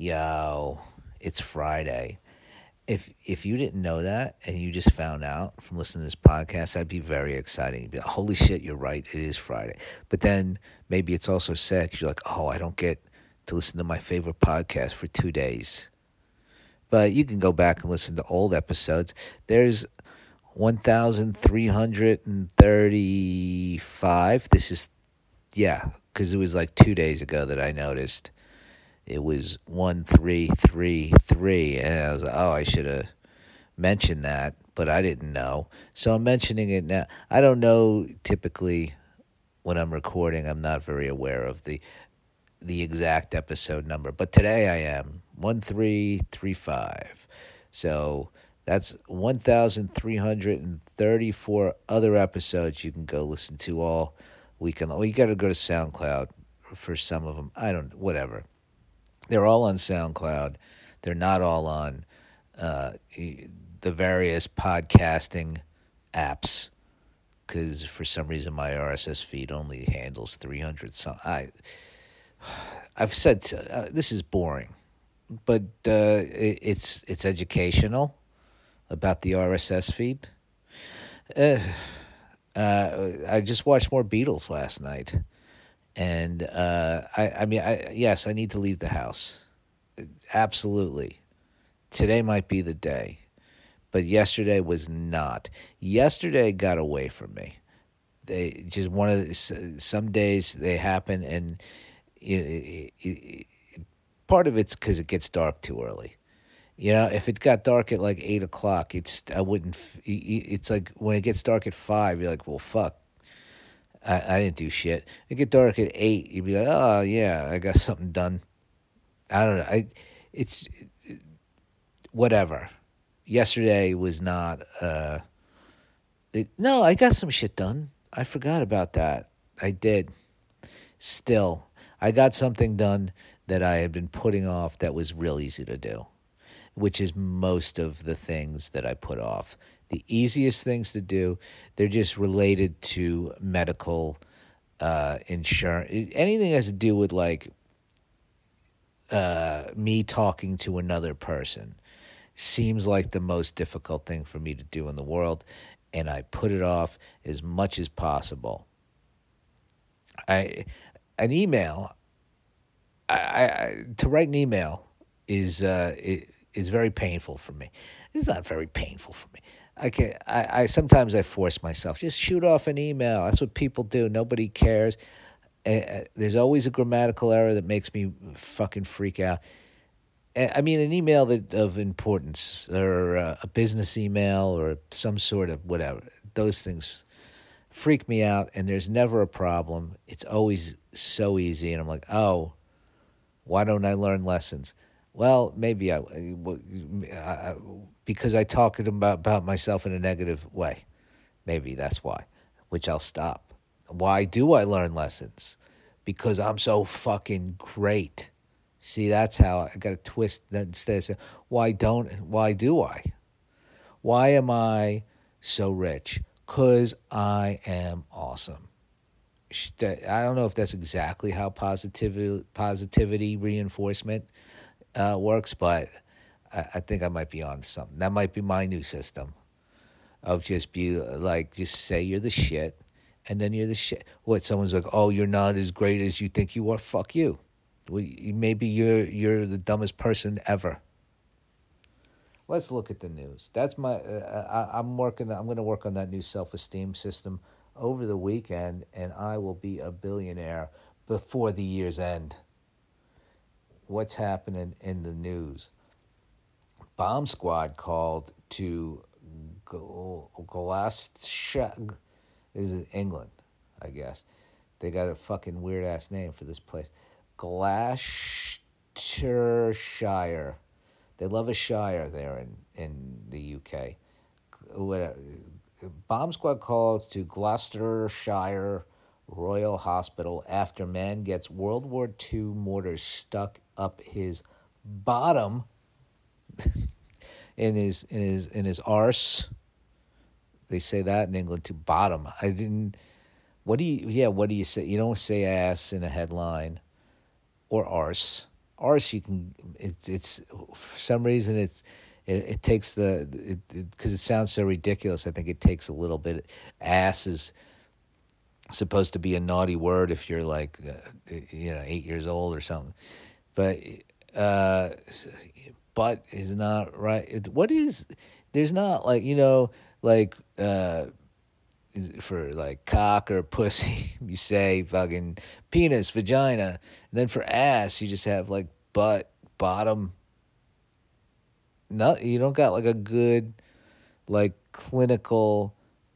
yo, it's Friday. If if you didn't know that and you just found out from listening to this podcast, that'd be very exciting. You'd be like, holy shit, you're right, it is Friday. But then maybe it's also sad because you're like, oh, I don't get to listen to my favorite podcast for two days. But you can go back and listen to old episodes. There's 1,335. This is, yeah, because it was like two days ago that I noticed it was 1333. And I was like, oh, I should have mentioned that, but I didn't know. So I'm mentioning it now. I don't know typically when I'm recording, I'm not very aware of the the exact episode number, but today I am 1335. So that's 1,334 other episodes you can go listen to all weekend. Well, you got to go to SoundCloud for some of them. I don't, whatever. They're all on SoundCloud. They're not all on uh, the various podcasting apps because for some reason my RSS feed only handles 300 some I I've said uh, this is boring but uh, it, it's it's educational about the RSS feed uh, uh, I just watched more Beatles last night and uh, I I mean I yes I need to leave the house absolutely today might be the day but yesterday was not. Yesterday got away from me. They just one of the, some days they happen, and know, it, it, part of it's because it gets dark too early. You know, if it got dark at like eight o'clock, it's I wouldn't. It's like when it gets dark at five, you're like, well, fuck. I, I didn't do shit. It get dark at eight, you'd be like, oh yeah, I got something done. I don't know. I, it's whatever yesterday was not. Uh, it, no, I got some shit done. I forgot about that. I did. Still, I got something done that I had been putting off that was real easy to do, which is most of the things that I put off. The easiest things to do, they're just related to medical uh, insurance. Anything that has to do with like uh, me talking to another person seems like the most difficult thing for me to do in the world, and I put it off as much as possible. I an email. I, I to write an email is uh, is very painful for me. It's not very painful for me. I can I, I sometimes I force myself just shoot off an email. That's what people do. Nobody cares. Uh, there's always a grammatical error that makes me fucking freak out. I mean, an email that of importance or uh, a business email or some sort of whatever. Those things freak me out, and there's never a problem. It's always so easy, and I'm like, oh, why don't I learn lessons? Well, maybe I, I because I talk about about myself in a negative way. Maybe that's why, which I'll stop. Why do I learn lessons? Because I'm so fucking great. See, that's how I got to twist that instead of saying, why don't, why do I? Why am I so rich? Because I am awesome. I don't know if that's exactly how positivity, positivity reinforcement uh, works, but I, I think I might be on something. That might be my new system of just be like, just say you're the shit, and then you're the shit. What, someone's like, oh, you're not as great as you think you are? Fuck you maybe you're you're the dumbest person ever. Let's look at the news. That's my. Uh, I, I'm working. I'm going to work on that new self esteem system over the weekend, and I will be a billionaire before the year's end. What's happening in the news? Bomb squad called to Glasgow. Is England? I guess they got a fucking weird ass name for this place. Gloucestershire. They love a shire there in, in the UK. Whatever. Bomb squad called to Gloucestershire Royal Hospital after man gets World War II mortar stuck up his bottom in his in his in his arse. They say that in England to bottom. I didn't. What do you? Yeah, what do you say? You don't say ass in a headline or arse. arse you can it's it's for some reason it's it, it takes the because it, it, it, sounds so ridiculous i think it takes a little bit ass is supposed to be a naughty word if you're like uh, you know eight years old or something but uh but is not right what is there's not like you know like uh for like cock or pussy, you say fucking penis, vagina. And then for ass, you just have like butt, bottom. No, you don't got like a good, like clinical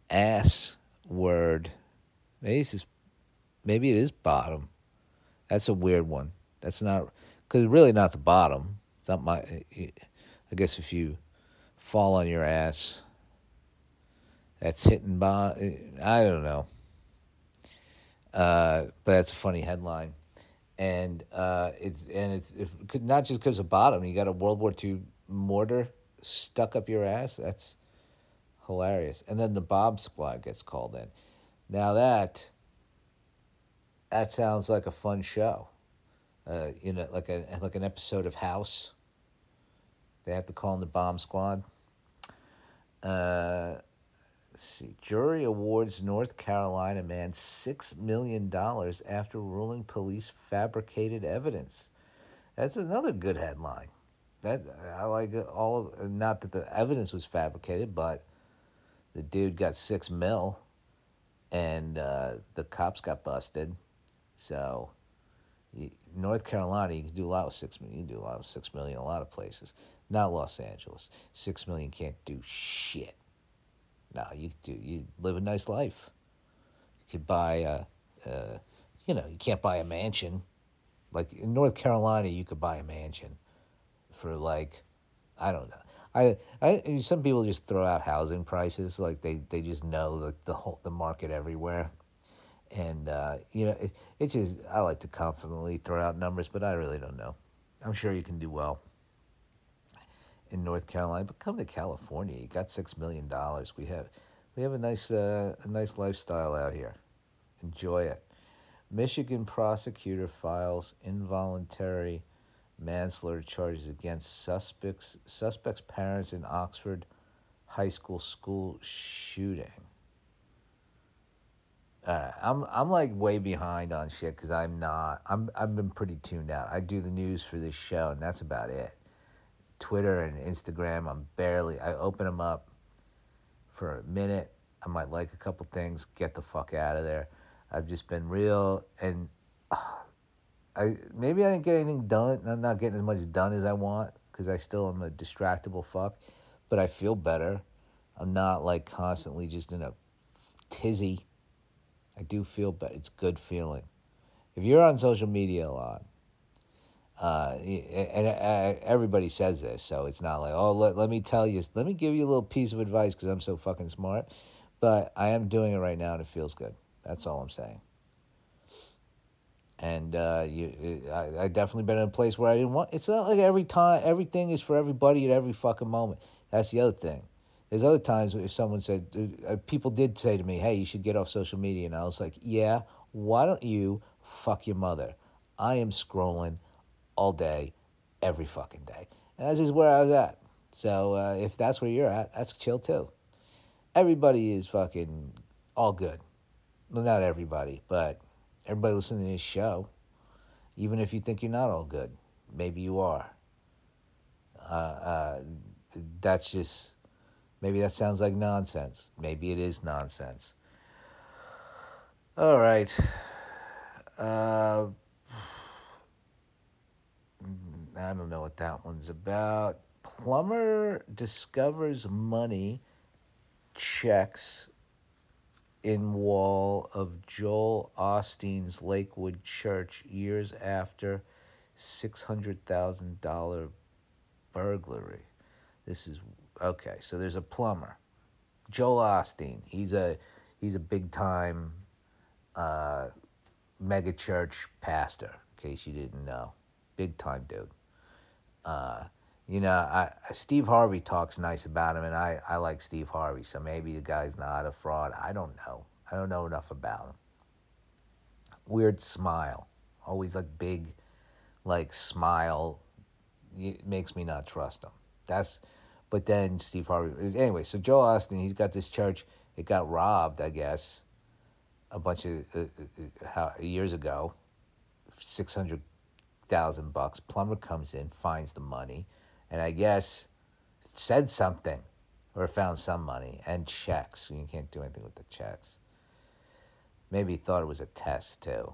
ass word. Maybe it's maybe it is bottom. That's a weird one. That's not because really not the bottom. It's not my. I guess if you fall on your ass that's hitting by. I don't know. Uh, but that's a funny headline, and uh, it's and it's if, not just because of bottom. You got a World War II mortar stuck up your ass. That's hilarious. And then the Bob Squad gets called in. Now that that sounds like a fun show. Uh, you know, like a like an episode of House. They have to call in the Bomb Squad. Uh, see. Jury awards North Carolina man $6 million after ruling police fabricated evidence. That's another good headline. That I like all of, not that the evidence was fabricated, but the dude got six mil, and uh, the cops got busted. So, North Carolina, you can do a lot with six million. You can do a lot with six million. in A lot of places, not Los Angeles. Six million can't do shit. No, you do. You live a nice life. You could buy a, a, you know, you can't buy a mansion. Like in North Carolina, you could buy a mansion for like, I don't know. I, I some people just throw out housing prices like they, they just know the the whole the market everywhere, and uh, you know it, it's just I like to confidently throw out numbers, but I really don't know. I'm sure you can do well in North Carolina, but come to California. You got six million dollars. We have we have a nice uh, a nice lifestyle out here. Enjoy it. Michigan prosecutor files involuntary manslaughter charges against suspects suspects' parents in Oxford high school school shooting. Uh, I'm I'm like way behind on shit because I'm not. I'm I've been pretty tuned out. I do the news for this show, and that's about it. Twitter and Instagram, I'm barely, I open them up for a minute. I might like a couple things, get the fuck out of there. I've just been real and uh, I maybe I didn't get anything done. I'm not getting as much done as I want because I still am a distractible fuck, but I feel better. I'm not like constantly just in a tizzy. I do feel better. It's good feeling. If you're on social media a lot, uh, and uh, everybody says this, so it's not like, oh, let, let me tell you, let me give you a little piece of advice because I'm so fucking smart. But I am doing it right now and it feels good. That's all I'm saying. And uh, you, I, I definitely been in a place where I didn't want. It's not like every time, everything is for everybody at every fucking moment. That's the other thing. There's other times if someone said, uh, people did say to me, hey, you should get off social media. And I was like, yeah, why don't you fuck your mother? I am scrolling all day, every fucking day. And that's just where I was at. So uh, if that's where you're at, that's chill too. Everybody is fucking all good. Well, not everybody, but everybody listening to this show, even if you think you're not all good, maybe you are. Uh, uh, that's just, maybe that sounds like nonsense. Maybe it is nonsense. All right. Uh, I don't know what that one's about. Plumber discovers money checks in wall of Joel Osteen's Lakewood Church years after $600,000 burglary. This is okay, so there's a plumber. Joel Osteen. He's a he's a big time uh, mega church pastor, in case you didn't know. Big time dude. Uh, you know, I, Steve Harvey talks nice about him, and I, I like Steve Harvey, so maybe the guy's not a fraud. I don't know. I don't know enough about him. Weird smile, always like big, like smile. It makes me not trust him. That's, but then Steve Harvey. Anyway, so Joel Osteen, he's got this church. It got robbed, I guess, a bunch of uh, uh, years ago. Six hundred thousand bucks. Plumber comes in, finds the money, and I guess said something or found some money and checks. You can't do anything with the checks. Maybe thought it was a test too.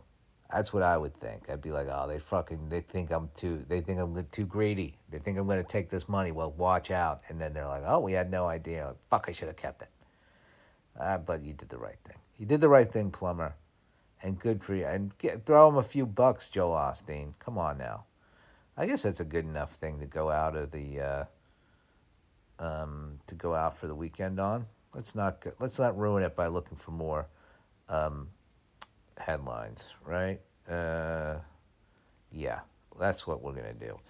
That's what I would think. I'd be like, oh, they fucking, they think I'm too, they think I'm too greedy. They think I'm to take this money. Well, watch out. And then they're like, oh, we had no idea. Like, Fuck, I should have kept it. Uh, but you did the right thing. You did the right thing, plumber. And good for you. And get, throw him a few bucks, Joel Osteen. Come on now. I guess that's a good enough thing to go out of the, uh, um, to go out for the weekend on. Let's not, let's not ruin it by looking for more um, headlines, right? Uh, yeah, that's what we're gonna do.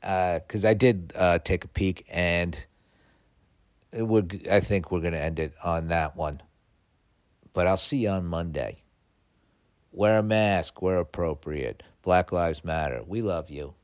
Because uh, I did uh, take a peek, and it would. I think we're gonna end it on that one. But I'll see you on Monday. Wear a mask where appropriate. Black Lives Matter. We love you.